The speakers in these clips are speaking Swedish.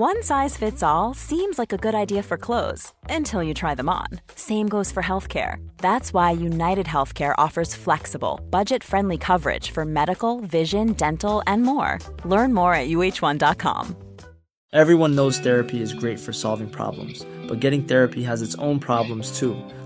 One size fits all seems like a good idea for clothes until you try them on. Same goes for healthcare. That's why United Healthcare offers flexible, budget friendly coverage for medical, vision, dental, and more. Learn more at uh1.com. Everyone knows therapy is great for solving problems, but getting therapy has its own problems too,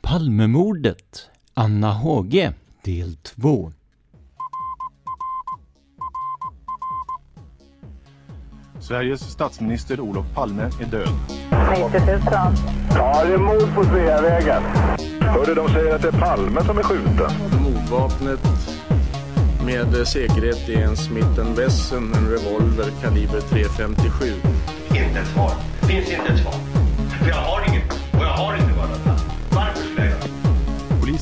Palmemordet Anna Hage del 2 Sveriges statsminister Olof Palme är död. 90 000. Ja, det är mord på Sveavägen. Hörde de säger att det är Palme som är skjuten. Mordvapnet med säkerhet är en Smith Wesson, en revolver kaliber .357. Inte ett svar. Finns inte ett svar. För jag har inget.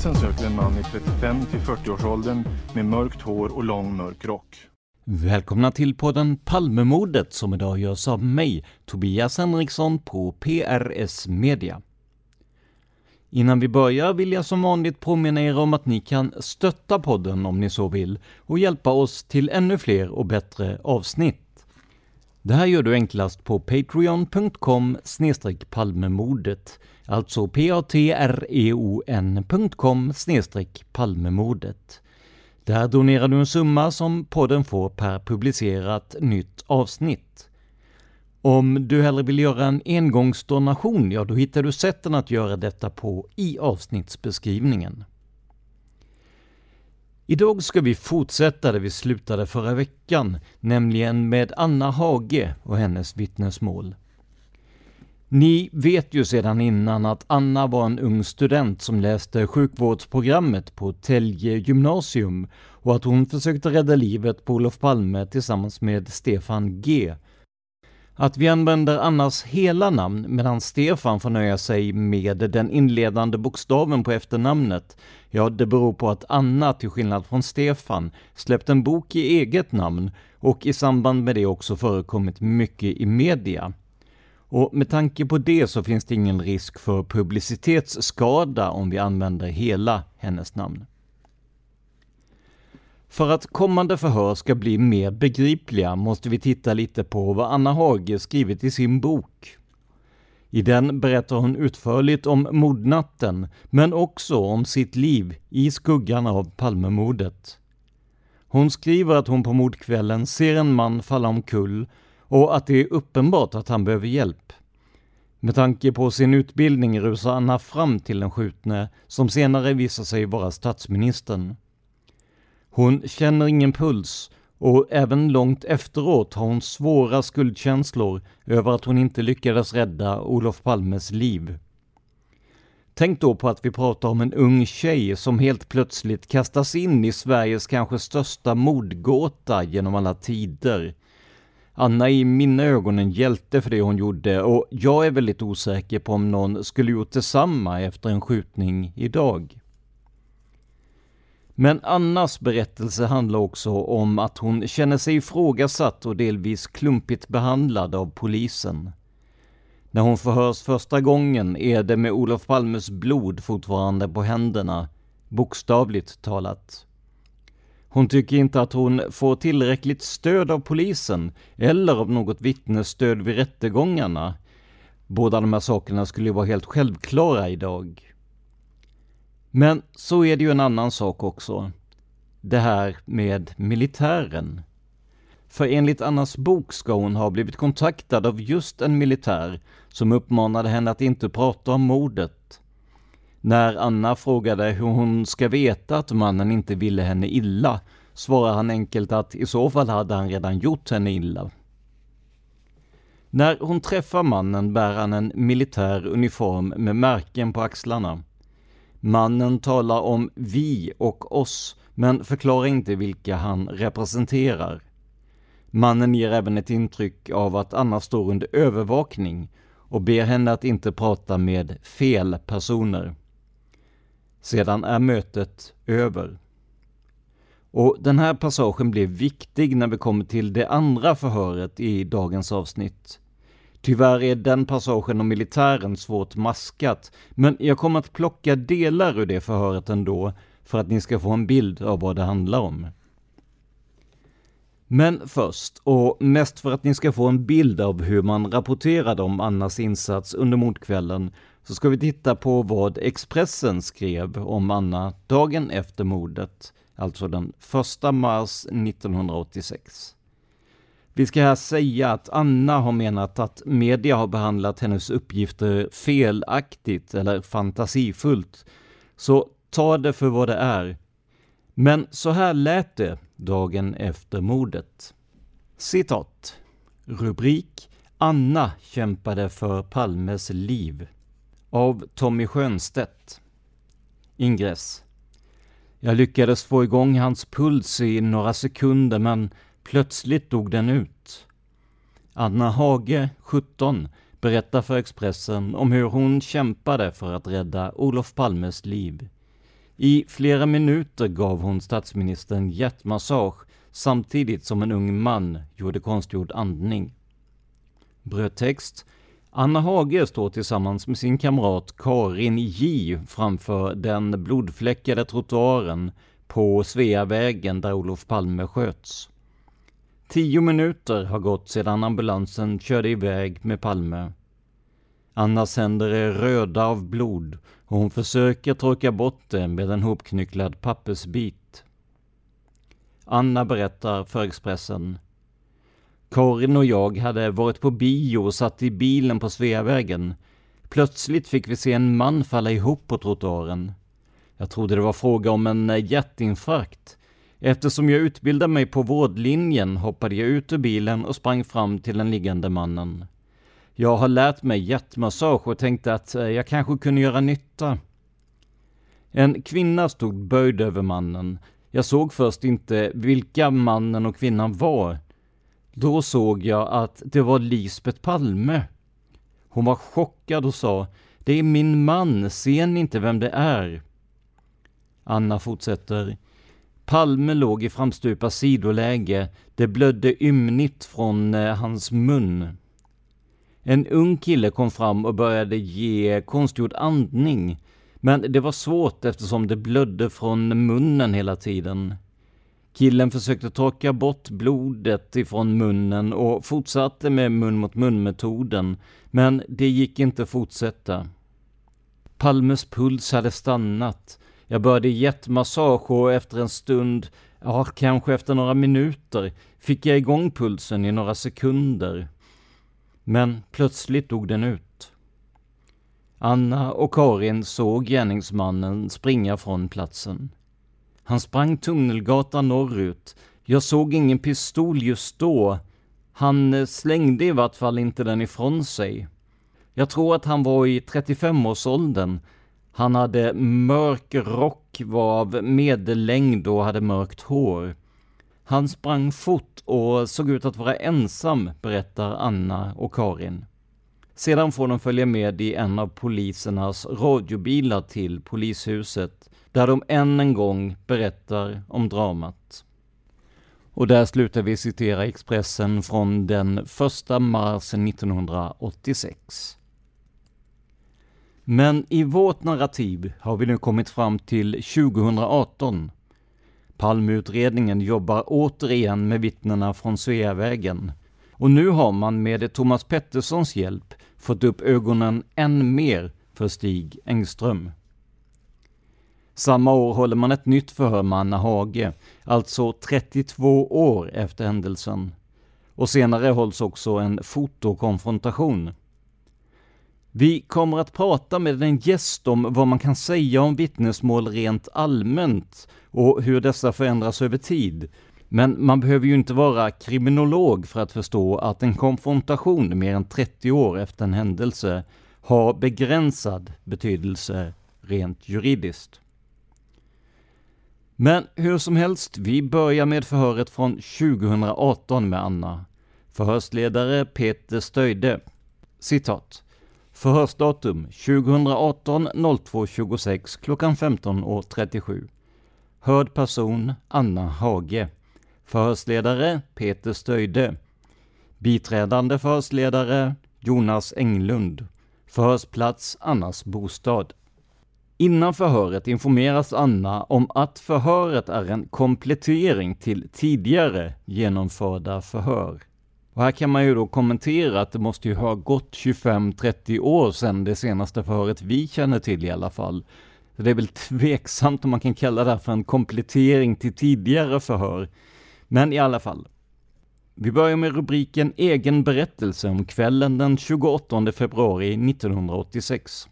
Polisen söker en man i 35 till 40-årsåldern med mörkt hår och lång mörk rock. Välkomna till podden Palmemordet som idag görs av mig, Tobias Henriksson på PRS Media. Innan vi börjar vill jag som vanligt påminna er om att ni kan stötta podden om ni så vill och hjälpa oss till ännu fler och bättre avsnitt. Det här gör du enklast på patreon.com palmemordet, alltså patreon.com palmemordet. Där donerar du en summa som podden får per publicerat nytt avsnitt. Om du hellre vill göra en engångsdonation, ja då hittar du sätten att göra detta på i avsnittsbeskrivningen. Idag ska vi fortsätta där vi slutade förra veckan, nämligen med Anna Hage och hennes vittnesmål. Ni vet ju sedan innan att Anna var en ung student som läste sjukvårdsprogrammet på Tälje gymnasium och att hon försökte rädda livet på Olof Palme tillsammans med Stefan G. Att vi använder Annas hela namn medan Stefan får nöja sig med den inledande bokstaven på efternamnet, ja, det beror på att Anna, till skillnad från Stefan, släppt en bok i eget namn och i samband med det också förekommit mycket i media. Och med tanke på det så finns det ingen risk för publicitetsskada om vi använder hela hennes namn. För att kommande förhör ska bli mer begripliga måste vi titta lite på vad Anna Hage skrivit i sin bok. I den berättar hon utförligt om mordnatten, men också om sitt liv i skuggan av Palmemordet. Hon skriver att hon på mordkvällen ser en man falla omkull och att det är uppenbart att han behöver hjälp. Med tanke på sin utbildning rusar Anna fram till den skjutne, som senare visar sig vara statsministern. Hon känner ingen puls och även långt efteråt har hon svåra skuldkänslor över att hon inte lyckades rädda Olof Palmes liv. Tänk då på att vi pratar om en ung tjej som helt plötsligt kastas in i Sveriges kanske största mordgåta genom alla tider. Anna är i mina ögon en hjälte för det hon gjorde och jag är väldigt osäker på om någon skulle gjort detsamma efter en skjutning idag. Men Annas berättelse handlar också om att hon känner sig ifrågasatt och delvis klumpigt behandlad av polisen. När hon förhörs första gången är det med Olof Palmes blod fortfarande på händerna, bokstavligt talat. Hon tycker inte att hon får tillräckligt stöd av polisen eller av något vittnesstöd vid rättegångarna. Båda de här sakerna skulle ju vara helt självklara idag. Men så är det ju en annan sak också. Det här med militären. För enligt Annas bok ska hon ha blivit kontaktad av just en militär som uppmanade henne att inte prata om mordet. När Anna frågade hur hon ska veta att mannen inte ville henne illa svarar han enkelt att i så fall hade han redan gjort henne illa. När hon träffar mannen bär han en militär uniform med märken på axlarna. Mannen talar om vi och oss, men förklarar inte vilka han representerar. Mannen ger även ett intryck av att Anna står under övervakning och ber henne att inte prata med fel personer. Sedan är mötet över. Och den här passagen blir viktig när vi kommer till det andra förhöret i dagens avsnitt. Tyvärr är den passagen om militären svårt maskat, men jag kommer att plocka delar ur det förhöret ändå, för att ni ska få en bild av vad det handlar om. Men först, och mest för att ni ska få en bild av hur man rapporterade om Annas insats under mordkvällen, så ska vi titta på vad Expressen skrev om Anna dagen efter mordet, alltså den 1 mars 1986. Vi ska här säga att Anna har menat att media har behandlat hennes uppgifter felaktigt eller fantasifullt. Så ta det för vad det är. Men så här lät det dagen efter mordet. Citat. Rubrik Anna kämpade för Palmes liv. Av Tommy Schönstedt. Ingress. Jag lyckades få igång hans puls i några sekunder men Plötsligt dog den ut. Anna Hage, 17, berättar för Expressen om hur hon kämpade för att rädda Olof Palmes liv. I flera minuter gav hon statsministern hjärtmassage samtidigt som en ung man gjorde konstgjord andning. Brödtext Anna Hage står tillsammans med sin kamrat Karin J framför den blodfläckade trottoaren på Sveavägen där Olof Palme sköts. Tio minuter har gått sedan ambulansen körde iväg med Palme. Annas händer är röda av blod och hon försöker torka bort det med en hopknycklad pappersbit. Anna berättar för Expressen. Karin och jag hade varit på bio och satt i bilen på Sveavägen. Plötsligt fick vi se en man falla ihop på trottoaren. Jag trodde det var fråga om en eh, hjärtinfarkt. Eftersom jag utbildade mig på vårdlinjen hoppade jag ut ur bilen och sprang fram till den liggande mannen. Jag har lärt mig hjärtmassage och tänkte att eh, jag kanske kunde göra nytta. En kvinna stod böjd över mannen. Jag såg först inte vilka mannen och kvinnan var. Då såg jag att det var Lisbet Palme. Hon var chockad och sa Det är min man, ser ni inte vem det är? Anna fortsätter Palme låg i framstupa sidoläge. Det blödde ymnigt från eh, hans mun. En ung kille kom fram och började ge konstgjord andning. Men det var svårt eftersom det blödde från munnen hela tiden. Killen försökte torka bort blodet ifrån munnen och fortsatte med mun mot mun-metoden, men det gick inte att fortsätta. Palmes puls hade stannat jag började hjärtmassage och efter en stund, ja kanske efter några minuter, fick jag igång pulsen i några sekunder. Men plötsligt dog den ut. Anna och Karin såg gärningsmannen springa från platsen. Han sprang Tunnelgatan norrut. Jag såg ingen pistol just då. Han eh, slängde i vart fall inte den ifrån sig. Jag tror att han var i 35-årsåldern han hade mörk rock, var av medellängd och hade mörkt hår. Han sprang fort och såg ut att vara ensam, berättar Anna och Karin. Sedan får de följa med i en av polisernas radiobilar till polishuset, där de än en gång berättar om dramat. Och där slutar vi citera Expressen från den 1 mars 1986. Men i vårt narrativ har vi nu kommit fram till 2018. Palmeutredningen jobbar återigen med vittnena från Sveavägen. Och nu har man med Thomas Petterssons hjälp fått upp ögonen än mer för Stig Engström. Samma år håller man ett nytt förhör med Anna Hage, alltså 32 år efter händelsen. och senare hålls också en fotokonfrontation. Vi kommer att prata med en gäst om vad man kan säga om vittnesmål rent allmänt och hur dessa förändras över tid. Men man behöver ju inte vara kriminolog för att förstå att en konfrontation mer än 30 år efter en händelse har begränsad betydelse rent juridiskt. Men hur som helst, vi börjar med förhöret från 2018 med Anna. Förhörsledare Peter Stöjde. Citat. Förhörsdatum 2018 02.26 klockan 15.37. Hörd person Anna Hage. Förhörsledare Peter Stöjde. Biträdande förhörsledare Jonas Englund. Förhörsplats Annas bostad. Innan förhöret informeras Anna om att förhöret är en komplettering till tidigare genomförda förhör. Och här kan man ju då kommentera att det måste ju ha gått 25-30 år sedan det senaste förhöret vi känner till i alla fall. Så det är väl tveksamt om man kan kalla det här för en komplettering till tidigare förhör. Men i alla fall. Vi börjar med rubriken Egen berättelse om kvällen den 28 februari 1986.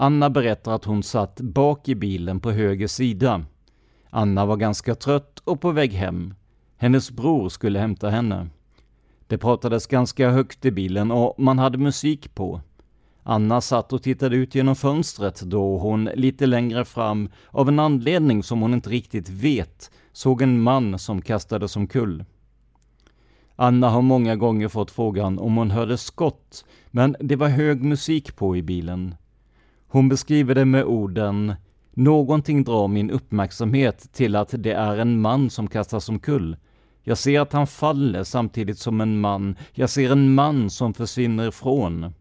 Anna berättar att hon satt bak i bilen på höger sida. Anna var ganska trött och på väg hem. Hennes bror skulle hämta henne. Det pratades ganska högt i bilen och man hade musik på. Anna satt och tittade ut genom fönstret då hon lite längre fram, av en anledning som hon inte riktigt vet, såg en man som kastades omkull. Anna har många gånger fått frågan om hon hörde skott, men det var hög musik på i bilen. Hon beskriver det med orden Någonting drar min uppmärksamhet till att det är en man som kastas omkull. Jag ser att han faller samtidigt som en man. Jag ser en man som försvinner ifrån.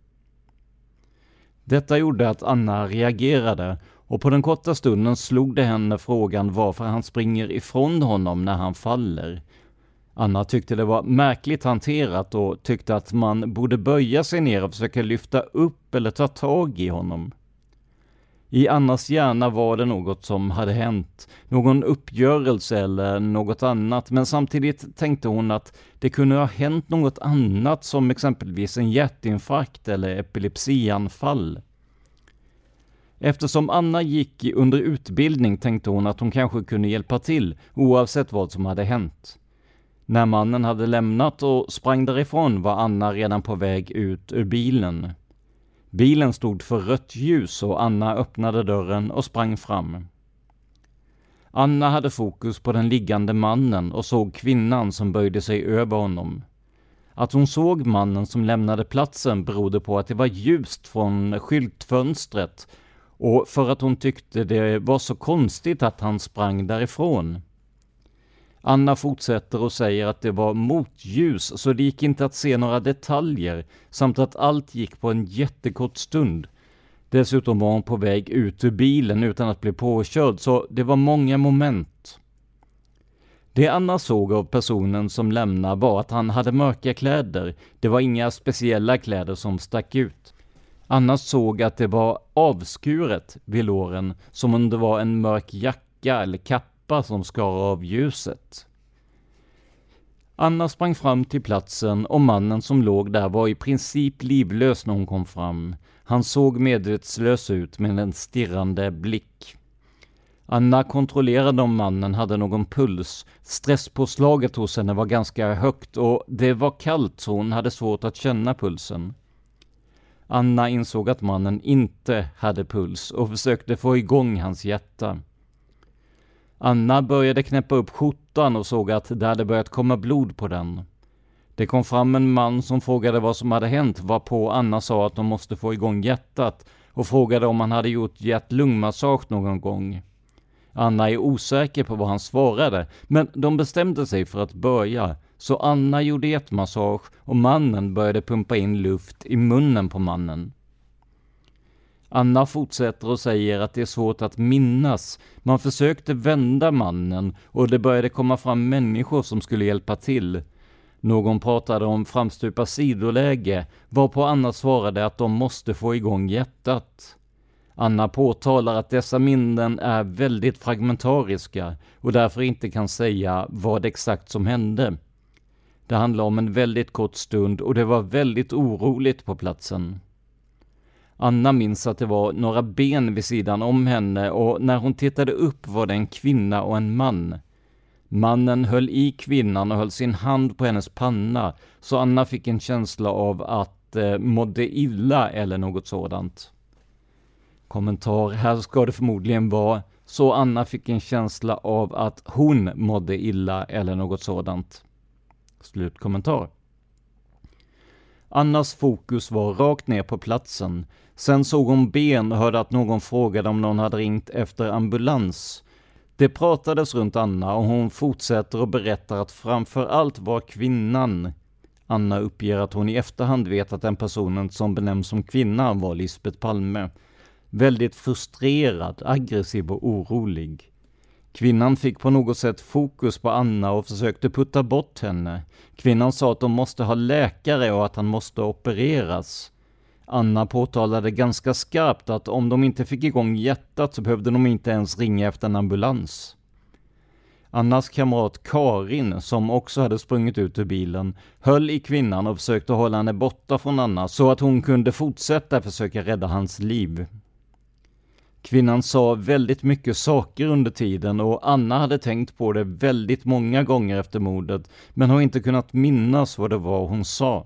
Detta gjorde att Anna reagerade och på den korta stunden slog det henne frågan varför han springer ifrån honom när han faller. Anna tyckte det var märkligt hanterat och tyckte att man borde böja sig ner och försöka lyfta upp eller ta tag i honom. I Annas hjärna var det något som hade hänt, någon uppgörelse eller något annat, men samtidigt tänkte hon att det kunde ha hänt något annat som exempelvis en hjärtinfarkt eller epilepsianfall. Eftersom Anna gick under utbildning tänkte hon att hon kanske kunde hjälpa till oavsett vad som hade hänt. När mannen hade lämnat och sprang därifrån var Anna redan på väg ut ur bilen. Bilen stod för rött ljus och Anna öppnade dörren och sprang fram. Anna hade fokus på den liggande mannen och såg kvinnan som böjde sig över honom. Att hon såg mannen som lämnade platsen berodde på att det var ljust från skyltfönstret och för att hon tyckte det var så konstigt att han sprang därifrån. Anna fortsätter och säger att det var motljus, så det gick inte att se några detaljer, samt att allt gick på en jättekort stund. Dessutom var hon på väg ut ur bilen utan att bli påkörd, så det var många moment. Det Anna såg av personen som lämnade var att han hade mörka kläder. Det var inga speciella kläder som stack ut. Anna såg att det var avskuret vid låren, som om det var en mörk jacka eller kappa lampa som skar av ljuset. Anna sprang fram till platsen och mannen som låg där var i princip livlös när hon kom fram. Han såg medvetslös ut med en stirrande blick. Anna kontrollerade om mannen hade någon puls. Stresspåslaget hos henne var ganska högt och det var kallt så hon hade svårt att känna pulsen. Anna insåg att mannen inte hade puls och försökte få igång hans hjärta. Anna började knäppa upp skjortan och såg att det hade börjat komma blod på den. Det kom fram en man som frågade vad som hade hänt, varpå Anna sa att de måste få igång hjärtat och frågade om han hade gjort hjärt-lungmassage någon gång. Anna är osäker på vad han svarade, men de bestämde sig för att börja, så Anna gjorde hjärtmassage och mannen började pumpa in luft i munnen på mannen. Anna fortsätter och säger att det är svårt att minnas. Man försökte vända mannen och det började komma fram människor som skulle hjälpa till. Någon pratade om framstupa sidoläge, varpå Anna svarade att de måste få igång hjärtat. Anna påtalar att dessa minnen är väldigt fragmentariska och därför inte kan säga vad exakt som hände. Det handlade om en väldigt kort stund och det var väldigt oroligt på platsen. Anna minns att det var några ben vid sidan om henne och när hon tittade upp var det en kvinna och en man. Mannen höll i kvinnan och höll sin hand på hennes panna, så Anna fick en känsla av att eh, mådde illa eller något sådant. Kommentar, här ska det förmodligen vara så Anna fick en känsla av att hon mådde illa eller något sådant. Slutkommentar. Annas fokus var rakt ner på platsen. Sen såg hon ben och hörde att någon frågade om någon hade ringt efter ambulans. Det pratades runt Anna och hon fortsätter och berättar att framför allt var kvinnan. Anna uppger att hon i efterhand vet att den personen som benämns som kvinna var Lisbet Palme. Väldigt frustrerad, aggressiv och orolig. Kvinnan fick på något sätt fokus på Anna och försökte putta bort henne. Kvinnan sa att de måste ha läkare och att han måste opereras. Anna påtalade ganska skarpt att om de inte fick igång hjärtat så behövde de inte ens ringa efter en ambulans. Annas kamrat Karin, som också hade sprungit ut ur bilen, höll i kvinnan och försökte hålla henne borta från Anna så att hon kunde fortsätta försöka rädda hans liv. Kvinnan sa väldigt mycket saker under tiden och Anna hade tänkt på det väldigt många gånger efter mordet, men har inte kunnat minnas vad det var hon sa.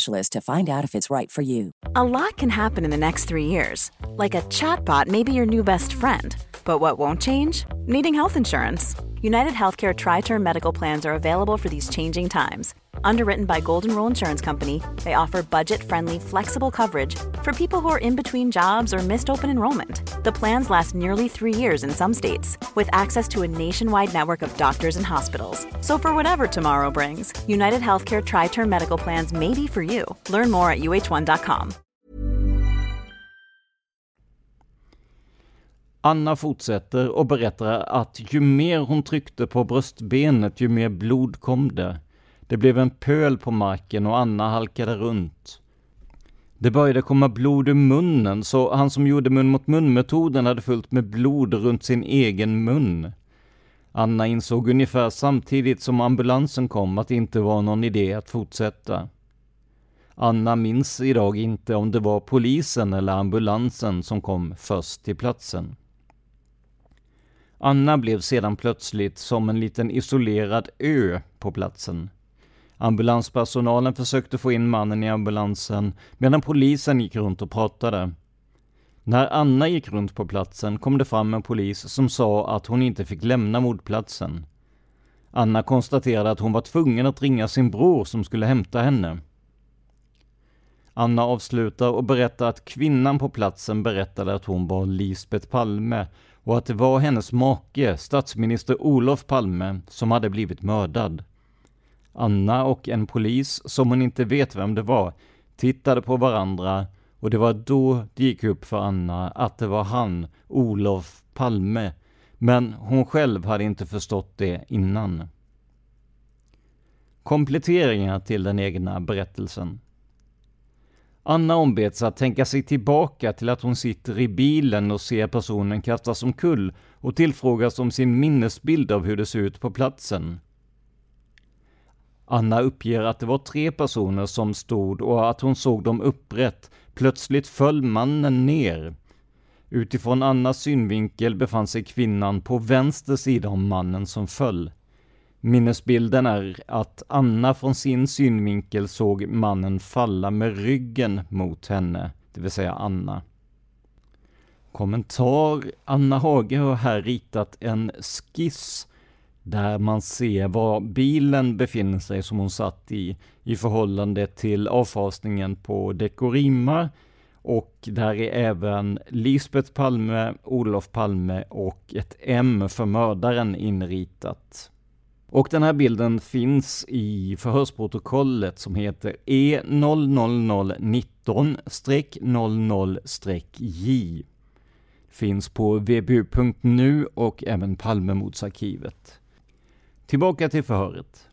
to find out if it's right for you. A lot can happen in the next three years. Like a chatbot may be your new best friend. But what won't change? Needing health insurance. United Healthcare Tri Term Medical Plans are available for these changing times. Underwritten by Golden Rule Insurance Company, they offer budget friendly, flexible coverage for people who are in between jobs or missed open enrollment. The plans last nearly three years in some states, with access to a nationwide network of doctors and hospitals. So, for whatever tomorrow brings, United Healthcare Tri Term Medical Plans may be for you. Learn more at uh1.com. Anna fortsätter och berättar att ju mer hon tryckte på bröstbenet, ju mer blod kom det. Det blev en pöl på marken och Anna halkade runt. Det började komma blod ur munnen, så han som gjorde mun mot mun-metoden hade fullt med blod runt sin egen mun. Anna insåg ungefär samtidigt som ambulansen kom att det inte var någon idé att fortsätta. Anna minns idag inte om det var polisen eller ambulansen som kom först till platsen. Anna blev sedan plötsligt som en liten isolerad ö på platsen. Ambulanspersonalen försökte få in mannen i ambulansen medan polisen gick runt och pratade. När Anna gick runt på platsen kom det fram en polis som sa att hon inte fick lämna mordplatsen. Anna konstaterade att hon var tvungen att ringa sin bror som skulle hämta henne. Anna avslutar och berättar att kvinnan på platsen berättade att hon var Lisbet Palme och att det var hennes make, statsminister Olof Palme, som hade blivit mördad. Anna och en polis, som hon inte vet vem det var, tittade på varandra och det var då det gick upp för Anna att det var han, Olof Palme, men hon själv hade inte förstått det innan. Kompletteringar till den egna berättelsen. Anna ombeds att tänka sig tillbaka till att hon sitter i bilen och ser personen kastas omkull och tillfrågas om sin minnesbild av hur det ser ut på platsen. Anna uppger att det var tre personer som stod och att hon såg dem upprätt. Plötsligt föll mannen ner. Utifrån Annas synvinkel befann sig kvinnan på vänster sida om mannen som föll. Minnesbilden är att Anna från sin synvinkel såg mannen falla med ryggen mot henne, det vill säga Anna. Kommentar. Anna Hage har här ritat en skiss där man ser var bilen befinner sig som hon satt i, i förhållande till avfasningen på Dekorima. Och där är även Lisbeth Palme, Olof Palme och ett M för mördaren inritat. Och den här bilden finns i förhörsprotokollet som heter E00019-00-J. Finns på vbu.nu och även Palmemordsarkivet. Tillbaka till förhöret.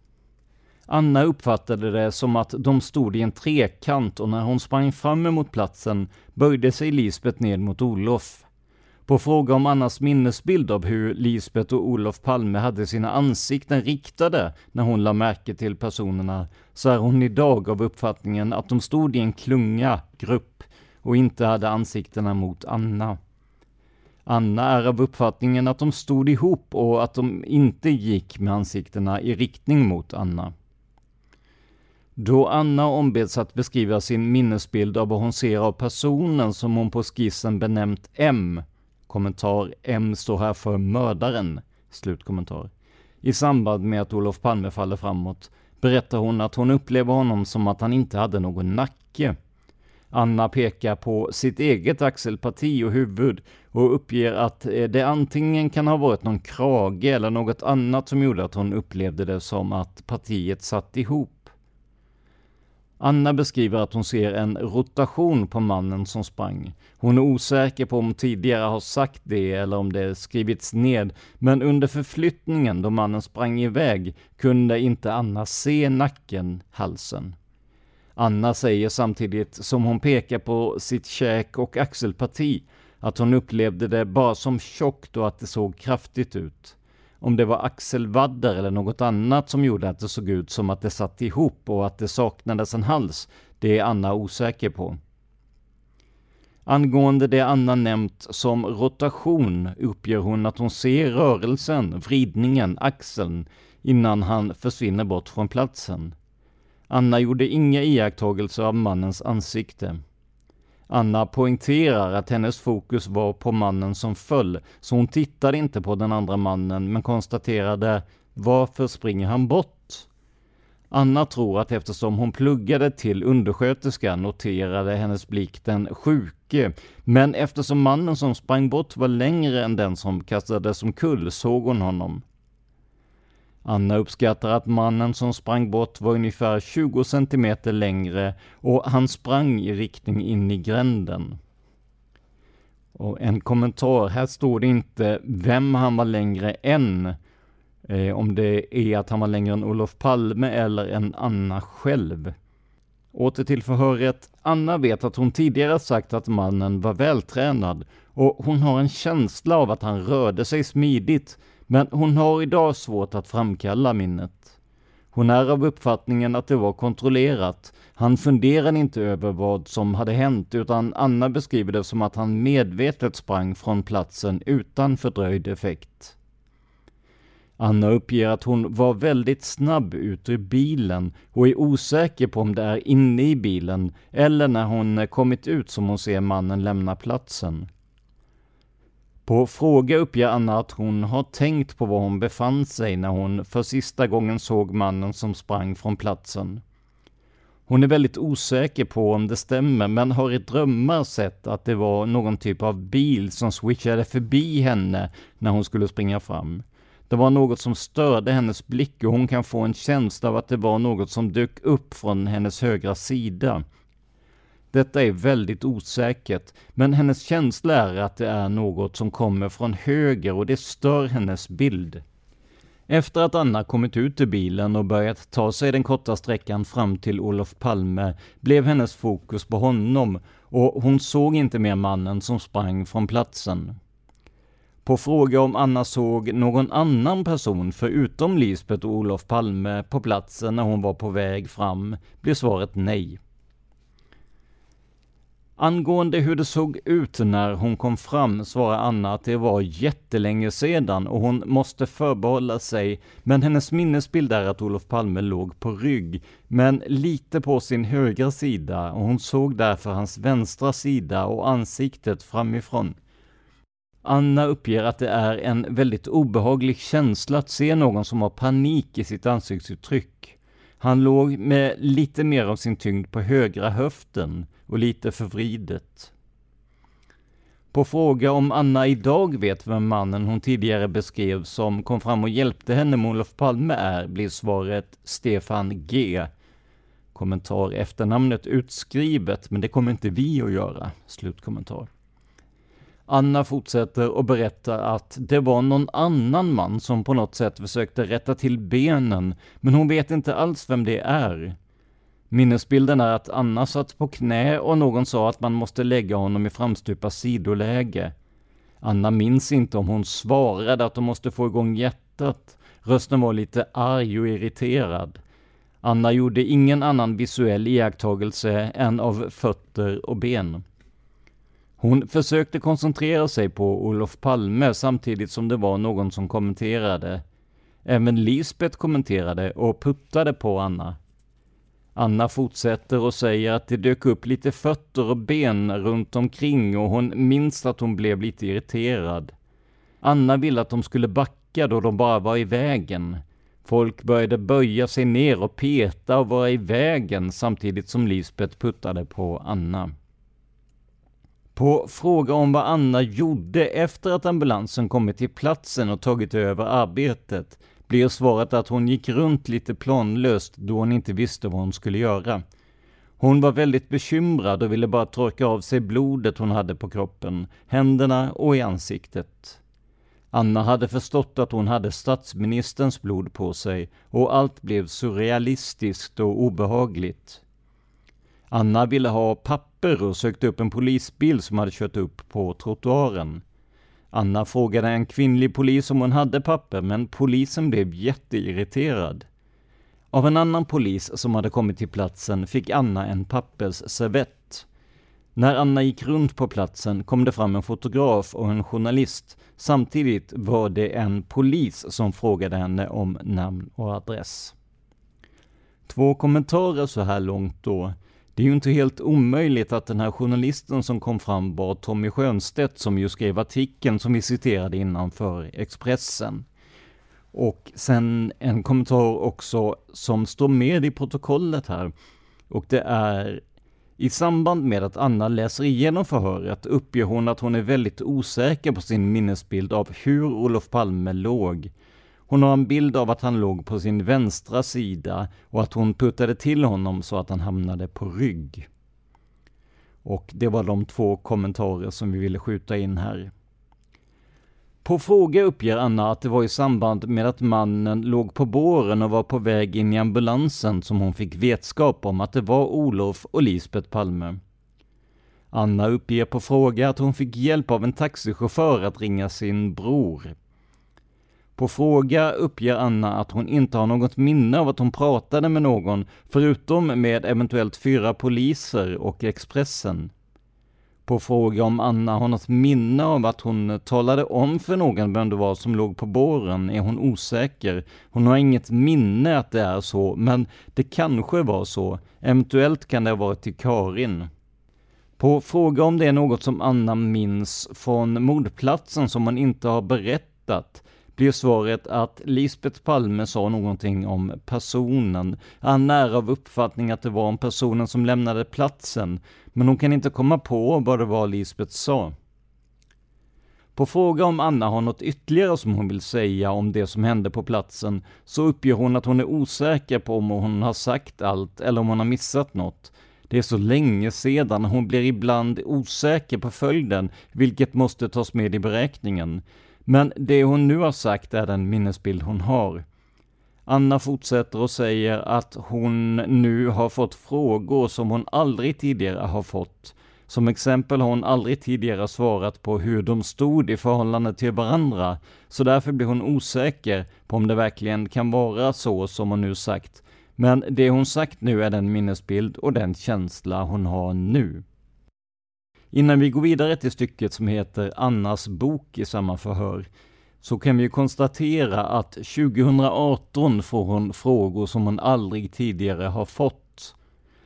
Anna uppfattade det som att de stod i en trekant och när hon sprang fram emot platsen böjde sig Lisbet ned mot Olof. På fråga om Annas minnesbild av hur Lisbet och Olof Palme hade sina ansikten riktade när hon la märke till personerna, så är hon idag av uppfattningen att de stod i en klunga, grupp, och inte hade ansiktena mot Anna. Anna är av uppfattningen att de stod ihop och att de inte gick med ansiktena i riktning mot Anna. Då Anna ombeds att beskriva sin minnesbild av vad hon ser av personen som hon på skissen benämnt M, kommentar M står här för mördaren, slutkommentar. I samband med att Olof Palme faller framåt berättar hon att hon upplever honom som att han inte hade någon nacke. Anna pekar på sitt eget axelparti och huvud och uppger att eh, det antingen kan ha varit någon krage eller något annat som gjorde att hon upplevde det som att partiet satt ihop. Anna beskriver att hon ser en rotation på mannen som sprang. Hon är osäker på om tidigare har sagt det eller om det skrivits ned, men under förflyttningen då mannen sprang iväg kunde inte Anna se nacken, halsen. Anna säger samtidigt som hon pekar på sitt käk och axelparti att hon upplevde det bara som tjockt och att det såg kraftigt ut. Om det var axelvaddar eller något annat som gjorde att det såg ut som att det satt ihop och att det saknades en hals, det är Anna osäker på. Angående det Anna nämnt som rotation uppger hon att hon ser rörelsen, vridningen, axeln innan han försvinner bort från platsen. Anna gjorde inga iakttagelser av mannens ansikte. Anna poängterar att hennes fokus var på mannen som föll, så hon tittade inte på den andra mannen men konstaterade varför springer han bort? Anna tror att eftersom hon pluggade till undersköterska noterade hennes blick den sjuke, men eftersom mannen som sprang bort var längre än den som kastades omkull såg hon honom. Anna uppskattar att mannen som sprang bort var ungefär 20 cm längre och han sprang i riktning in i gränden. Och en kommentar, här står det inte vem han var längre än, eh, om det är att han var längre än Olof Palme eller än Anna själv. Åter till förhöret. Anna vet att hon tidigare sagt att mannen var vältränad och hon har en känsla av att han rörde sig smidigt men hon har idag svårt att framkalla minnet. Hon är av uppfattningen att det var kontrollerat. Han funderade inte över vad som hade hänt, utan Anna beskriver det som att han medvetet sprang från platsen utan fördröjd effekt. Anna uppger att hon var väldigt snabb ut ur bilen och är osäker på om det är inne i bilen eller när hon kommit ut som hon ser mannen lämna platsen. På fråga uppger Anna att hon har tänkt på var hon befann sig när hon för sista gången såg mannen som sprang från platsen. Hon är väldigt osäker på om det stämmer, men har i drömmar sett att det var någon typ av bil som switchade förbi henne när hon skulle springa fram. Det var något som störde hennes blick och hon kan få en känsla av att det var något som dök upp från hennes högra sida. Detta är väldigt osäkert, men hennes känsla är att det är något som kommer från höger och det stör hennes bild. Efter att Anna kommit ut ur bilen och börjat ta sig den korta sträckan fram till Olof Palme blev hennes fokus på honom och hon såg inte mer mannen som sprang från platsen. På fråga om Anna såg någon annan person förutom Lisbeth och Olof Palme på platsen när hon var på väg fram blev svaret nej. Angående hur det såg ut när hon kom fram svarar Anna att det var jättelänge sedan och hon måste förbehålla sig, men hennes minnesbild är att Olof Palme låg på rygg, men lite på sin högra sida och hon såg därför hans vänstra sida och ansiktet framifrån. Anna uppger att det är en väldigt obehaglig känsla att se någon som har panik i sitt ansiktsuttryck. Han låg med lite mer av sin tyngd på högra höften och lite förvridet. På fråga om Anna idag vet vem mannen hon tidigare beskrev som kom fram och hjälpte henne med Olof Palme är, blir svaret Stefan G. Kommentar efternamnet utskrivet, men det kommer inte vi att göra. Slutkommentar. Anna fortsätter och berättar att det var någon annan man som på något sätt försökte rätta till benen, men hon vet inte alls vem det är. Minnesbilden är att Anna satt på knä och någon sa att man måste lägga honom i framstupa sidoläge. Anna minns inte om hon svarade att de måste få igång hjärtat. Rösten var lite arg och irriterad. Anna gjorde ingen annan visuell iakttagelse än av fötter och ben. Hon försökte koncentrera sig på Olof Palme samtidigt som det var någon som kommenterade. Även Lisbet kommenterade och puttade på Anna. Anna fortsätter och säger att det dök upp lite fötter och ben runt omkring och hon minns att hon blev lite irriterad. Anna ville att de skulle backa då de bara var i vägen. Folk började böja sig ner och peta och vara i vägen samtidigt som Lisbet puttade på Anna. På fråga om vad Anna gjorde efter att ambulansen kommit till platsen och tagit över arbetet blir svaret att hon gick runt lite planlöst då hon inte visste vad hon skulle göra. Hon var väldigt bekymrad och ville bara torka av sig blodet hon hade på kroppen, händerna och i ansiktet. Anna hade förstått att hon hade statsministerns blod på sig och allt blev surrealistiskt och obehagligt. Anna ville ha papper och sökte upp en polisbil som hade kört upp på trottoaren. Anna frågade en kvinnlig polis om hon hade papper, men polisen blev jätteirriterad. Av en annan polis som hade kommit till platsen fick Anna en pappersservett. När Anna gick runt på platsen kom det fram en fotograf och en journalist. Samtidigt var det en polis som frågade henne om namn och adress. Två kommentarer så här långt då. Det är ju inte helt omöjligt att den här journalisten som kom fram var Tommy Schönstedt som ju skrev artikeln som vi citerade innan för Expressen. Och sen en kommentar också som står med i protokollet här. Och det är i samband med att Anna läser igenom förhöret uppger hon att hon är väldigt osäker på sin minnesbild av hur Olof Palme låg hon har en bild av att han låg på sin vänstra sida och att hon puttade till honom så att han hamnade på rygg. Och det var de två kommentarer som vi ville skjuta in här. På fråga uppger Anna att det var i samband med att mannen låg på båren och var på väg in i ambulansen som hon fick vetskap om att det var Olof och Lisbet Palme. Anna uppger på fråga att hon fick hjälp av en taxichaufför att ringa sin bror. På fråga uppger Anna att hon inte har något minne av att hon pratade med någon, förutom med eventuellt fyra poliser och Expressen. På fråga om Anna har något minne av att hon talade om för någon vem det var som låg på båren är hon osäker. Hon har inget minne att det är så, men det kanske var så. Eventuellt kan det ha varit till Karin. På fråga om det är något som Anna minns från mordplatsen som hon inte har berättat blir svaret att Lisbeth Palme sa någonting om personen. Han är av uppfattning att det var om personen som lämnade platsen, men hon kan inte komma på vad det var Lisbeth sa. På fråga om Anna har något ytterligare som hon vill säga om det som hände på platsen, så uppger hon att hon är osäker på om hon har sagt allt eller om hon har missat något. Det är så länge sedan, hon blir ibland osäker på följden, vilket måste tas med i beräkningen. Men det hon nu har sagt är den minnesbild hon har. Anna fortsätter och säger att hon nu har fått frågor som hon aldrig tidigare har fått. Som exempel har hon aldrig tidigare svarat på hur de stod i förhållande till varandra, så därför blir hon osäker på om det verkligen kan vara så som hon nu sagt. Men det hon sagt nu är den minnesbild och den känsla hon har nu. Innan vi går vidare till stycket som heter Annas bok i samma förhör, så kan vi konstatera att 2018 får hon frågor som hon aldrig tidigare har fått.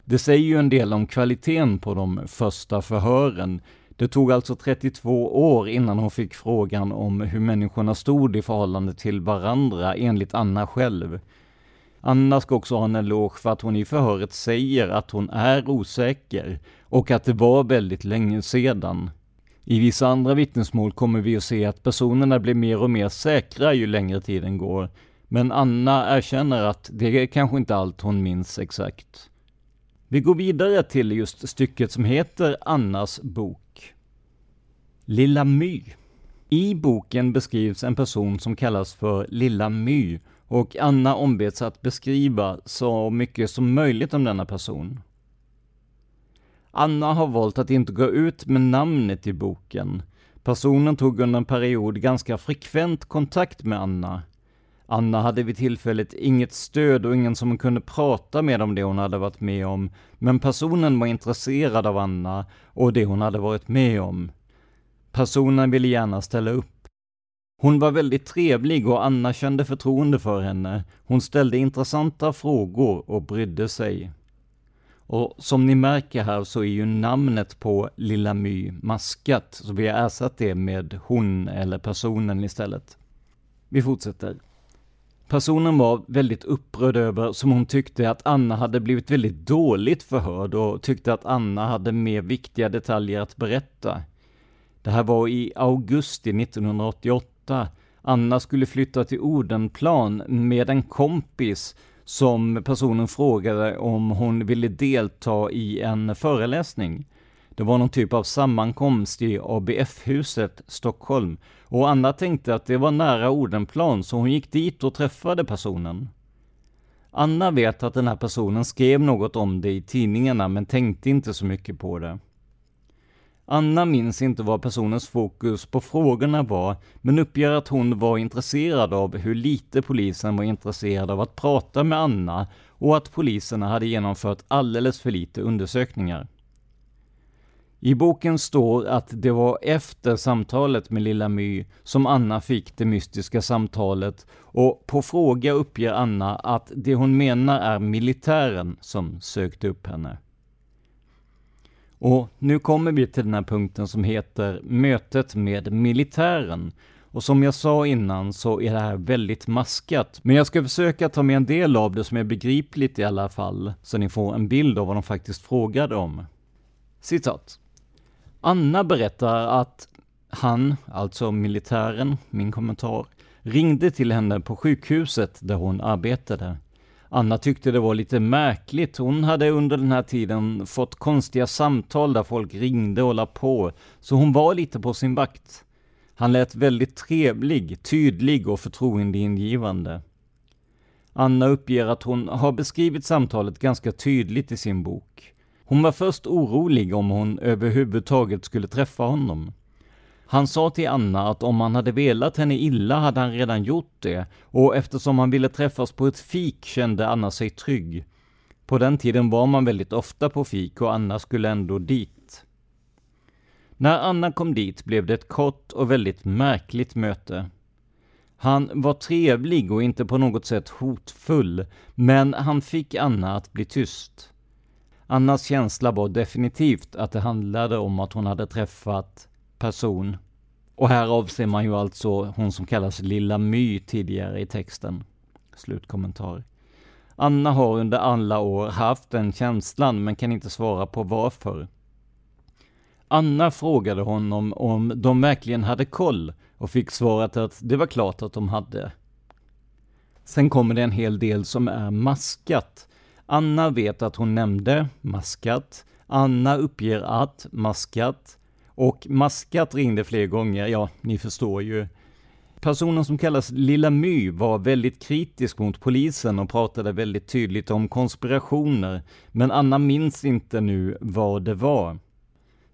Det säger ju en del om kvaliteten på de första förhören. Det tog alltså 32 år innan hon fick frågan om hur människorna stod i förhållande till varandra, enligt Anna själv. Anna ska också ha en eloge för att hon i förhöret säger att hon är osäker och att det var väldigt länge sedan. I vissa andra vittnesmål kommer vi att se att personerna blir mer och mer säkra ju längre tiden går. Men Anna erkänner att det är kanske inte allt hon minns exakt. Vi går vidare till just stycket som heter Annas bok. Lilla My. I boken beskrivs en person som kallas för Lilla My och Anna ombeds att beskriva så mycket som möjligt om denna person. Anna har valt att inte gå ut med namnet i boken. Personen tog under en period ganska frekvent kontakt med Anna. Anna hade vid tillfället inget stöd och ingen som kunde prata med om det hon hade varit med om, men personen var intresserad av Anna och det hon hade varit med om. Personen ville gärna ställa upp. Hon var väldigt trevlig och Anna kände förtroende för henne. Hon ställde intressanta frågor och brydde sig. Och som ni märker här så är ju namnet på Lilla My maskat, så vi har ersatt det med hon eller personen istället. Vi fortsätter. Personen var väldigt upprörd över, som hon tyckte, att Anna hade blivit väldigt dåligt förhörd och tyckte att Anna hade mer viktiga detaljer att berätta. Det här var i augusti 1988. Anna skulle flytta till Odenplan med en kompis som personen frågade om hon ville delta i en föreläsning. Det var någon typ av sammankomst i ABF-huset Stockholm och Anna tänkte att det var nära Odenplan så hon gick dit och träffade personen. Anna vet att den här personen skrev något om det i tidningarna men tänkte inte så mycket på det. Anna minns inte vad personens fokus på frågorna var, men uppger att hon var intresserad av hur lite polisen var intresserad av att prata med Anna och att poliserna hade genomfört alldeles för lite undersökningar. I boken står att det var efter samtalet med Lilla My som Anna fick det mystiska samtalet och på fråga uppger Anna att det hon menar är militären som sökte upp henne. Och nu kommer vi till den här punkten som heter mötet med militären. Och som jag sa innan så är det här väldigt maskat. Men jag ska försöka ta med en del av det som är begripligt i alla fall, så ni får en bild av vad de faktiskt frågade om. Citat. Anna berättar att han, alltså militären, min kommentar, ringde till henne på sjukhuset där hon arbetade. Anna tyckte det var lite märkligt. Hon hade under den här tiden fått konstiga samtal där folk ringde och la på, så hon var lite på sin vakt. Han lät väldigt trevlig, tydlig och förtroendeingivande. Anna uppger att hon har beskrivit samtalet ganska tydligt i sin bok. Hon var först orolig om hon överhuvudtaget skulle träffa honom. Han sa till Anna att om han hade velat henne illa hade han redan gjort det, och eftersom han ville träffas på ett fik kände Anna sig trygg. På den tiden var man väldigt ofta på fik och Anna skulle ändå dit. När Anna kom dit blev det ett kort och väldigt märkligt möte. Han var trevlig och inte på något sätt hotfull, men han fick Anna att bli tyst. Annas känsla var definitivt att det handlade om att hon hade träffat person. Och här avser man ju alltså hon som kallas Lilla My tidigare i texten. Slutkommentar. Anna har under alla år haft den känslan, men kan inte svara på varför. Anna frågade honom om de verkligen hade koll och fick svaret att det var klart att de hade. Sen kommer det en hel del som är maskat. Anna vet att hon nämnde maskat. Anna uppger att maskat. Och Maskat ringde fler gånger, ja, ni förstår ju. personen som kallas Lilla My var väldigt kritisk mot polisen och pratade väldigt tydligt om konspirationer, men Anna minns inte nu vad det var.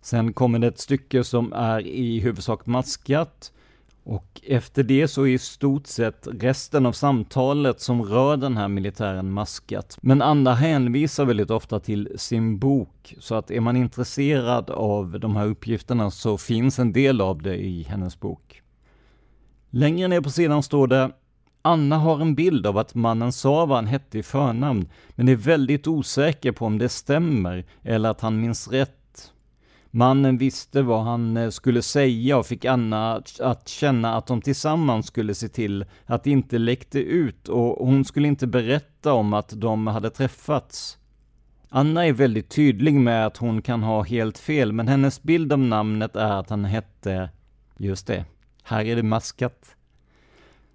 Sen kommer det ett stycke som är i huvudsak maskat och efter det så är i stort sett resten av samtalet som rör den här militären maskat. Men Anna hänvisar väldigt ofta till sin bok, så att är man intresserad av de här uppgifterna så finns en del av det i hennes bok. Längre ner på sidan står det Anna har en bild av att mannen sa vad han hette i förnamn, men är väldigt osäker på om det stämmer eller att han minns rätt Mannen visste vad han eh, skulle säga och fick Anna att känna att de tillsammans skulle se till att det inte läckte ut och hon skulle inte berätta om att de hade träffats. Anna är väldigt tydlig med att hon kan ha helt fel, men hennes bild av namnet är att han hette, just det, här är det maskat.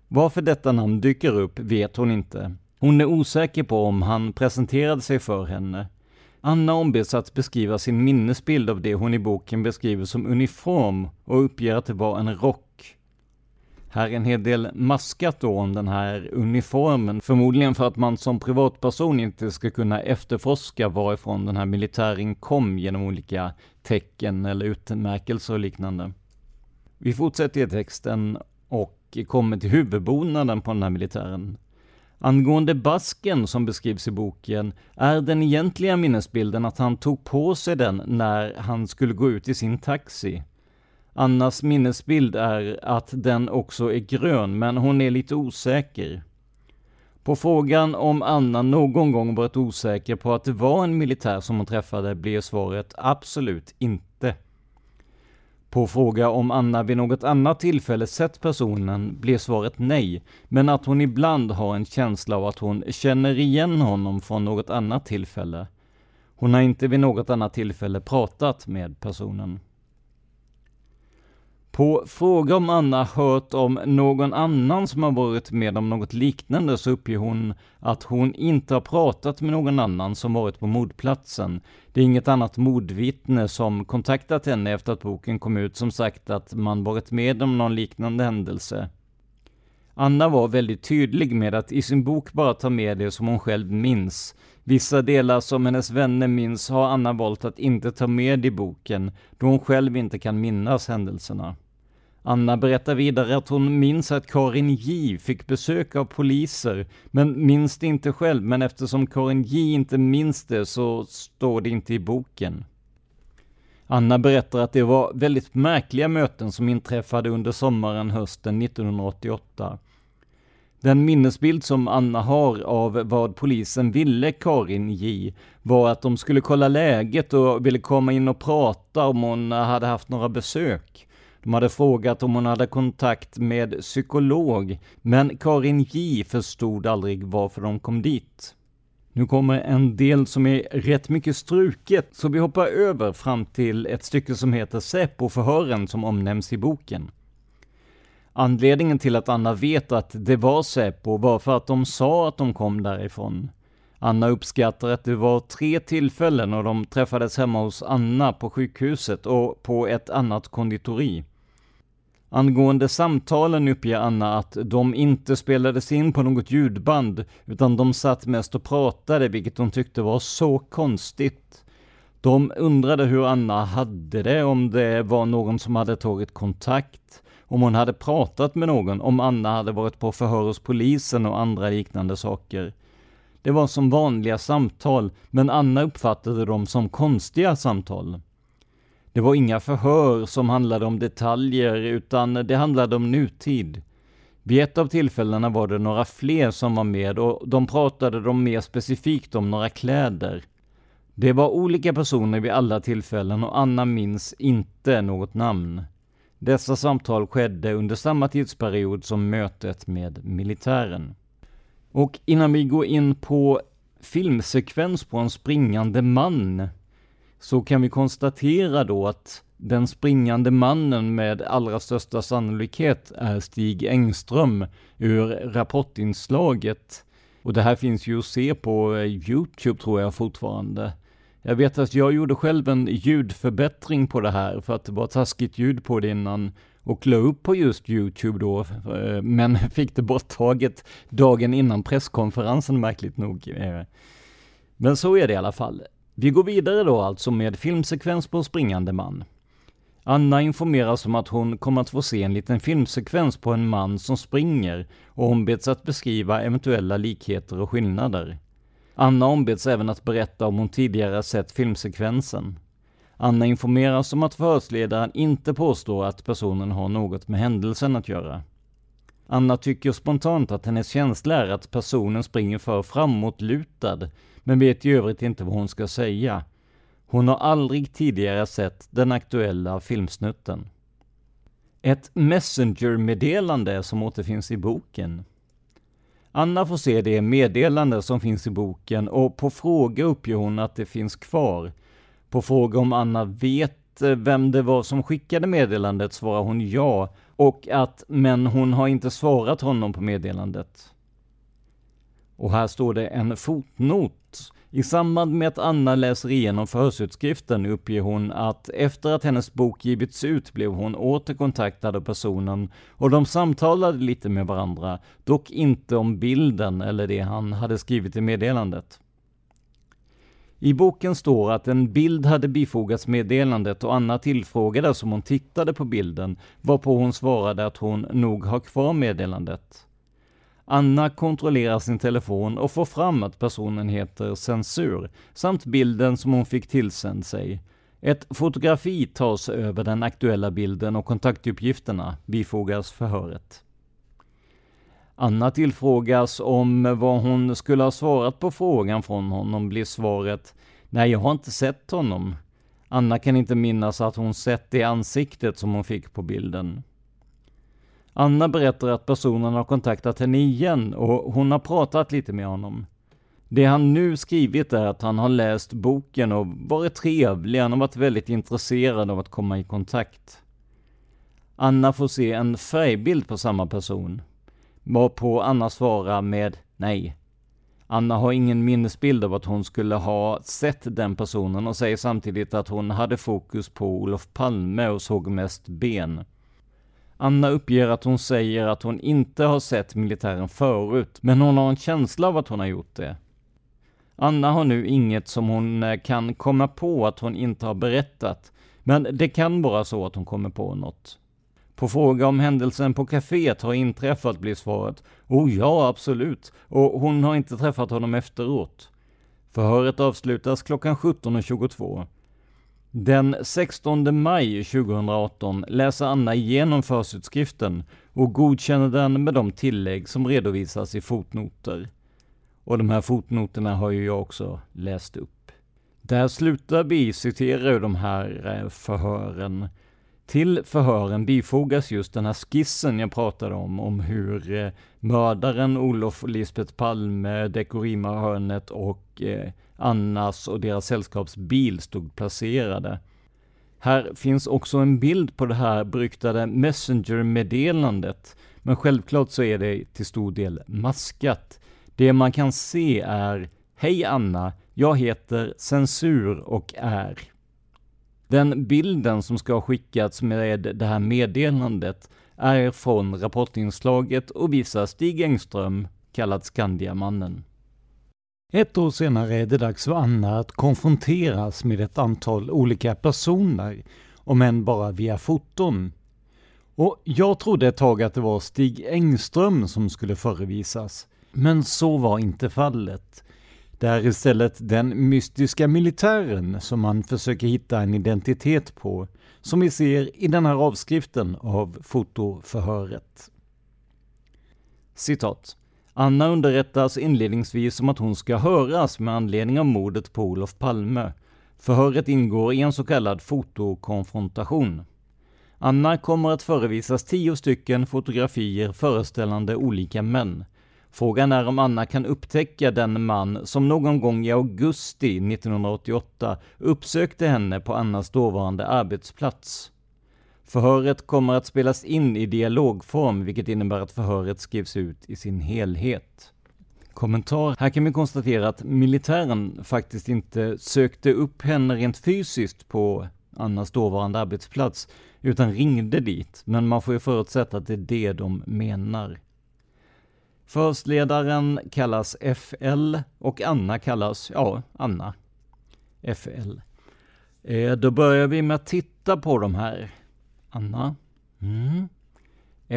Varför detta namn dyker upp vet hon inte. Hon är osäker på om han presenterade sig för henne. Anna ombeds att beskriva sin minnesbild av det hon i boken beskriver som uniform och uppger att det var en rock. Här är en hel del maskat då om den här uniformen, förmodligen för att man som privatperson inte ska kunna efterforska varifrån den här militären kom genom olika tecken eller utmärkelser och liknande. Vi fortsätter i texten och kommer till huvudbonaden på den här militären. Angående basken som beskrivs i boken är den egentliga minnesbilden att han tog på sig den när han skulle gå ut i sin taxi. Annas minnesbild är att den också är grön, men hon är lite osäker. På frågan om Anna någon gång varit osäker på att det var en militär som hon träffade blir svaret absolut inte. På fråga om Anna vid något annat tillfälle sett personen blir svaret nej, men att hon ibland har en känsla av att hon känner igen honom från något annat tillfälle. Hon har inte vid något annat tillfälle pratat med personen. På fråga om Anna hört om någon annan som har varit med om något liknande så uppger hon att hon inte har pratat med någon annan som varit på mordplatsen. Det är inget annat mordvittne som kontaktat henne efter att boken kom ut som sagt att man varit med om någon liknande händelse. Anna var väldigt tydlig med att i sin bok bara ta med det som hon själv minns. Vissa delar som hennes vänner minns har Anna valt att inte ta med i boken, då hon själv inte kan minnas händelserna. Anna berättar vidare att hon minns att Karin J fick besök av poliser, men minns det inte själv, men eftersom Karin J inte minns det så står det inte i boken. Anna berättar att det var väldigt märkliga möten som inträffade under sommaren hösten 1988. Den minnesbild som Anna har av vad polisen ville Karin J var att de skulle kolla läget och ville komma in och prata om hon hade haft några besök. De hade frågat om hon hade kontakt med psykolog, men Karin J förstod aldrig varför de kom dit. Nu kommer en del som är rätt mycket struket, så vi hoppar över fram till ett stycke som heter Säpo-förhören som omnämns i boken. Anledningen till att Anna vet att det var Säpo var för att de sa att de kom därifrån. Anna uppskattar att det var tre tillfällen och de träffades hemma hos Anna på sjukhuset och på ett annat konditori. Angående samtalen uppger Anna att de inte spelades in på något ljudband, utan de satt mest och pratade, vilket hon tyckte var så konstigt. De undrade hur Anna hade det, om det var någon som hade tagit kontakt, om hon hade pratat med någon, om Anna hade varit på förhör hos polisen och andra liknande saker. Det var som vanliga samtal, men Anna uppfattade dem som konstiga samtal. Det var inga förhör som handlade om detaljer, utan det handlade om nutid. Vid ett av tillfällena var det några fler som var med och de pratade de mer specifikt om några kläder. Det var olika personer vid alla tillfällen och Anna minns inte något namn. Dessa samtal skedde under samma tidsperiod som mötet med militären. Och innan vi går in på filmsekvens på en springande man så kan vi konstatera då att den springande mannen med allra största sannolikhet är Stig Engström ur Rapportinslaget. Och det här finns ju att se på eh, Youtube tror jag fortfarande. Jag vet att jag gjorde själv en ljudförbättring på det här för att det var taskigt ljud på det innan och la upp på just Youtube då, eh, men fick det borttaget dagen innan presskonferensen märkligt nog. Eh. Men så är det i alla fall. Vi går vidare då alltså med filmsekvens på springande man. Anna informeras om att hon kommer att få se en liten filmsekvens på en man som springer och ombeds att beskriva eventuella likheter och skillnader. Anna ombeds även att berätta om hon tidigare sett filmsekvensen. Anna informeras om att förhörsledaren inte påstår att personen har något med händelsen att göra. Anna tycker spontant att hennes känsla är att personen springer för framåtlutad, men vet i övrigt inte vad hon ska säga. Hon har aldrig tidigare sett den aktuella filmsnutten. Ett Messenger-meddelande som återfinns i boken. Anna får se det meddelande som finns i boken och på fråga uppger hon att det finns kvar. På fråga om Anna vet eh, vem det var som skickade meddelandet svarar hon ja och att men hon har inte svarat honom på meddelandet. Och här står det en fotnot i samband med att Anna läser igenom förhörsutskriften uppger hon att efter att hennes bok givits ut blev hon åter kontaktad av personen och de samtalade lite med varandra, dock inte om bilden eller det han hade skrivit i meddelandet. I boken står att en bild hade bifogats meddelandet och Anna tillfrågades om hon tittade på bilden, varpå hon svarade att hon nog har kvar meddelandet. Anna kontrollerar sin telefon och får fram att personen heter Censur, samt bilden som hon fick tillsänd sig. Ett fotografi tas över den aktuella bilden och kontaktuppgifterna bifogas förhöret. Anna tillfrågas om vad hon skulle ha svarat på frågan från honom blir svaret Nej, jag har inte sett honom. Anna kan inte minnas att hon sett det ansiktet som hon fick på bilden. Anna berättar att personen har kontaktat henne igen och hon har pratat lite med honom. Det han nu skrivit är att han har läst boken och varit trevlig, han har varit väldigt intresserad av att komma i kontakt. Anna får se en färgbild på samma person, varpå Anna svarar med nej. Anna har ingen minnesbild av att hon skulle ha sett den personen och säger samtidigt att hon hade fokus på Olof Palme och såg mest ben. Anna uppger att hon säger att hon inte har sett militären förut, men hon har en känsla av att hon har gjort det. Anna har nu inget som hon eh, kan komma på att hon inte har berättat, men det kan vara så att hon kommer på något. På fråga om händelsen på kaféet har inträffat blir svaret ”Oh ja, absolut” och hon har inte träffat honom efteråt. Förhöret avslutas klockan 17.22. Den 16 maj 2018 läser Anna igenom försutskriften och godkänner den med de tillägg som redovisas i fotnoter. Och de här fotnoterna har ju jag också läst upp. Där slutar vi citera ur de här eh, förhören. Till förhören bifogas just den här skissen jag pratade om, om hur eh, mördaren Olof Lisbeth Palme, Dekorima-hörnet och eh, Annas och deras sällskapsbil stod placerade. Här finns också en bild på det här beryktade Messenger-meddelandet, men självklart så är det till stor del maskat. Det man kan se är Hej Anna, jag heter Censur och är. Den bilden som ska ha skickats med det här meddelandet är från Rapportinslaget och visar Stig Engström, kallad Skandiamannen. Ett år senare är det dags för Anna att konfronteras med ett antal olika personer, om än bara via foton. Och jag trodde ett tag att det var Stig Engström som skulle förevisas, men så var inte fallet. Det är istället den mystiska militären som man försöker hitta en identitet på, som vi ser i den här avskriften av fotoförhöret. Citat. Anna underrättas inledningsvis om att hon ska höras med anledning av mordet på Olof Palme. Förhöret ingår i en så kallad fotokonfrontation. Anna kommer att förevisas tio stycken fotografier föreställande olika män. Frågan är om Anna kan upptäcka den man som någon gång i augusti 1988 uppsökte henne på Annas dåvarande arbetsplats. Förhöret kommer att spelas in i dialogform, vilket innebär att förhöret skrivs ut i sin helhet. Kommentar. Här kan vi konstatera att militären faktiskt inte sökte upp henne rent fysiskt på Annas dåvarande arbetsplats, utan ringde dit. Men man får ju förutsätta att det är det de menar. Förstledaren kallas FL och Anna kallas, ja, Anna. FL. Eh, då börjar vi med att titta på de här. Anna. Mm.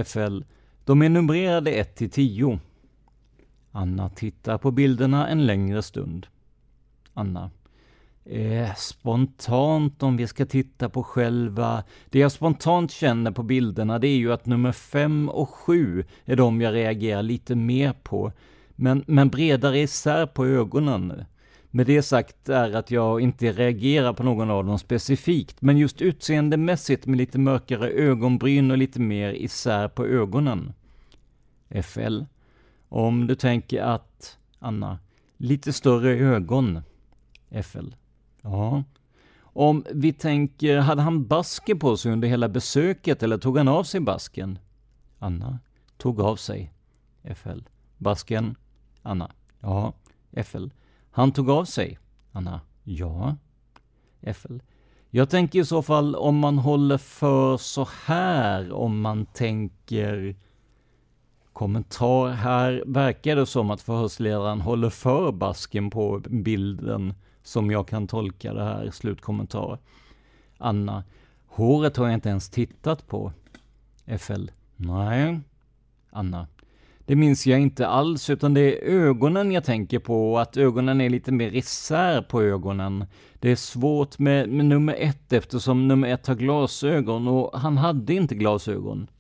FL. De är numrerade 1 till 10. Anna tittar på bilderna en längre stund. Anna. Eh, spontant om vi ska titta på själva... Det jag spontant känner på bilderna det är ju att nummer 5 och 7 är de jag reagerar lite mer på. Men, men bredare isär på ögonen. Med det sagt är att jag inte reagerar på någon av dem specifikt, men just utseendemässigt med lite mörkare ögonbryn och lite mer isär på ögonen. FL. Om du tänker att, Anna, lite större ögon. FL. Ja. Om vi tänker, hade han basker på sig under hela besöket eller tog han av sig basken? Anna. Tog av sig. FL. Basken? Anna. Ja. FL. Han tog av sig. Anna. Ja. FL. Jag tänker i så fall om man håller för så här, om man tänker kommentar. Här verkar det som att förhörsledaren håller för basken på bilden som jag kan tolka det här. Slutkommentar. Anna. Håret har jag inte ens tittat på. FL. Nej. Anna. Det minns jag inte alls, utan det är ögonen jag tänker på, och att ögonen är lite mer isär på ögonen. Det är svårt med, med nummer ett eftersom nummer ett har glasögon och han hade inte glasögon.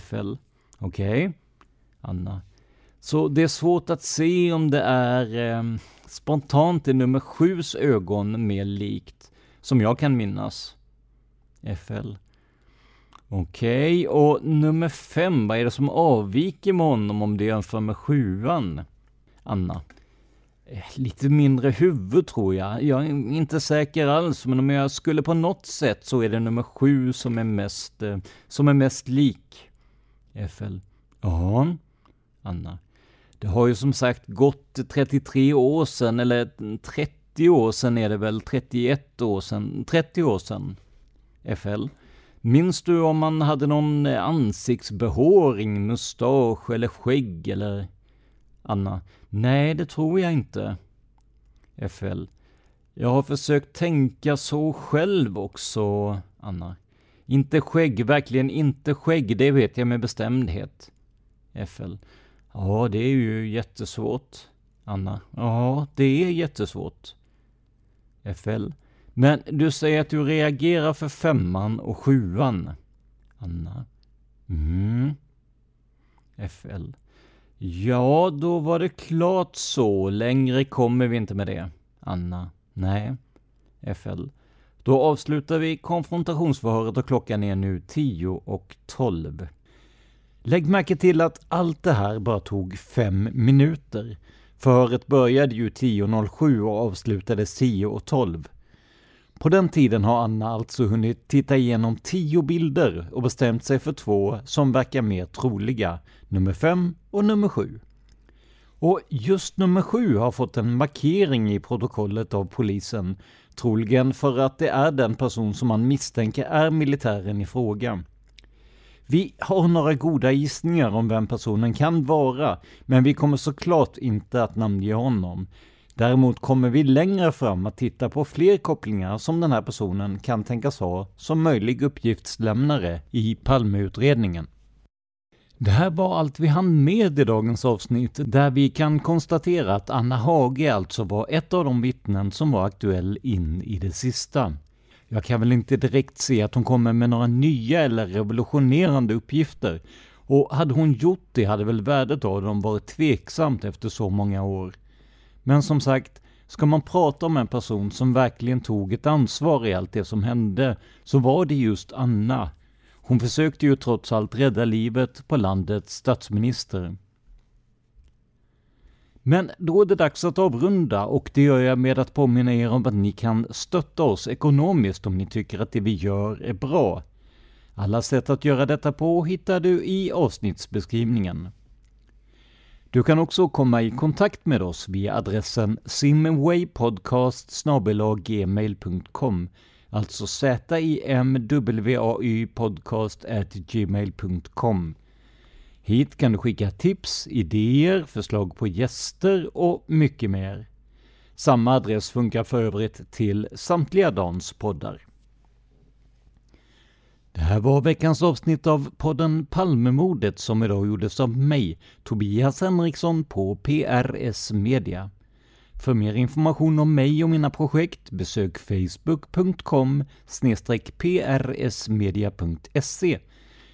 FL. Okej. Okay. Anna. Så det är svårt att se om det är eh, spontant i nummer sjus ögon mer likt, som jag kan minnas. FL. Okej, okay, och nummer fem, vad är det som avviker med honom om det jämför med sjuan? Anna. Eh, lite mindre huvud tror jag. Jag är inte säker alls, men om jag skulle på något sätt så är det nummer sju som är mest, eh, som är mest lik. FL. Ja. Anna. Det har ju som sagt gått 33 år sedan, eller 30 år sedan är det väl, 31 år sedan, 30 år sedan. FL. Minns du om man hade någon ansiktsbehåring, mustasch eller skägg eller? Anna. Nej, det tror jag inte. FL. Jag har försökt tänka så själv också, Anna. Inte skägg, verkligen inte skägg, det vet jag med bestämdhet. FL. Ja, det är ju jättesvårt, Anna. Ja, det är jättesvårt. FL. Men du säger att du reagerar för femman och sjuan. Anna. Mm. FL. Ja, då var det klart så. Längre kommer vi inte med det. Anna. Nej. FL. Då avslutar vi konfrontationsförhöret och klockan är nu 10 och 12. Lägg märke till att allt det här bara tog fem minuter. Förhöret började ju 10.07 och avslutades 10.12. På den tiden har Anna alltså hunnit titta igenom tio bilder och bestämt sig för två som verkar mer troliga, nummer fem och nummer sju. Och just nummer sju har fått en markering i protokollet av polisen, troligen för att det är den person som man misstänker är militären i fråga. Vi har några goda gissningar om vem personen kan vara, men vi kommer såklart inte att namnge honom. Däremot kommer vi längre fram att titta på fler kopplingar som den här personen kan tänkas ha som möjlig uppgiftslämnare i Palmeutredningen. Det här var allt vi hann med i dagens avsnitt, där vi kan konstatera att Anna Hage alltså var ett av de vittnen som var aktuell in i det sista. Jag kan väl inte direkt se att hon kommer med några nya eller revolutionerande uppgifter, och hade hon gjort det hade väl värdet av dem varit tveksamt efter så många år. Men som sagt, ska man prata om en person som verkligen tog ett ansvar i allt det som hände, så var det just Anna. Hon försökte ju trots allt rädda livet på landets statsminister. Men då är det dags att avrunda och det gör jag med att påminna er om att ni kan stötta oss ekonomiskt om ni tycker att det vi gör är bra. Alla sätt att göra detta på hittar du i avsnittsbeskrivningen. Du kan också komma i kontakt med oss via adressen simwaypodcast.gmail.com Alltså z-i-m-w-a-y podcast gmail.com Hit kan du skicka tips, idéer, förslag på gäster och mycket mer. Samma adress funkar för övrigt till samtliga Dans poddar. Det här var veckans avsnitt av podden Palmemordet som idag gjordes av mig, Tobias Henriksson på PRS Media. För mer information om mig och mina projekt besök facebook.com prsmedia.se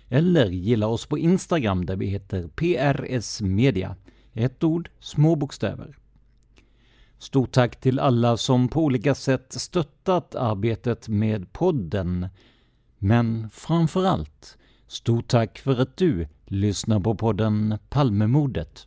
eller gilla oss på Instagram där vi heter PRS Media. Ett ord, små bokstäver. Stort tack till alla som på olika sätt stöttat arbetet med podden. Men framför allt, stort tack för att du lyssnar på podden Palmemordet.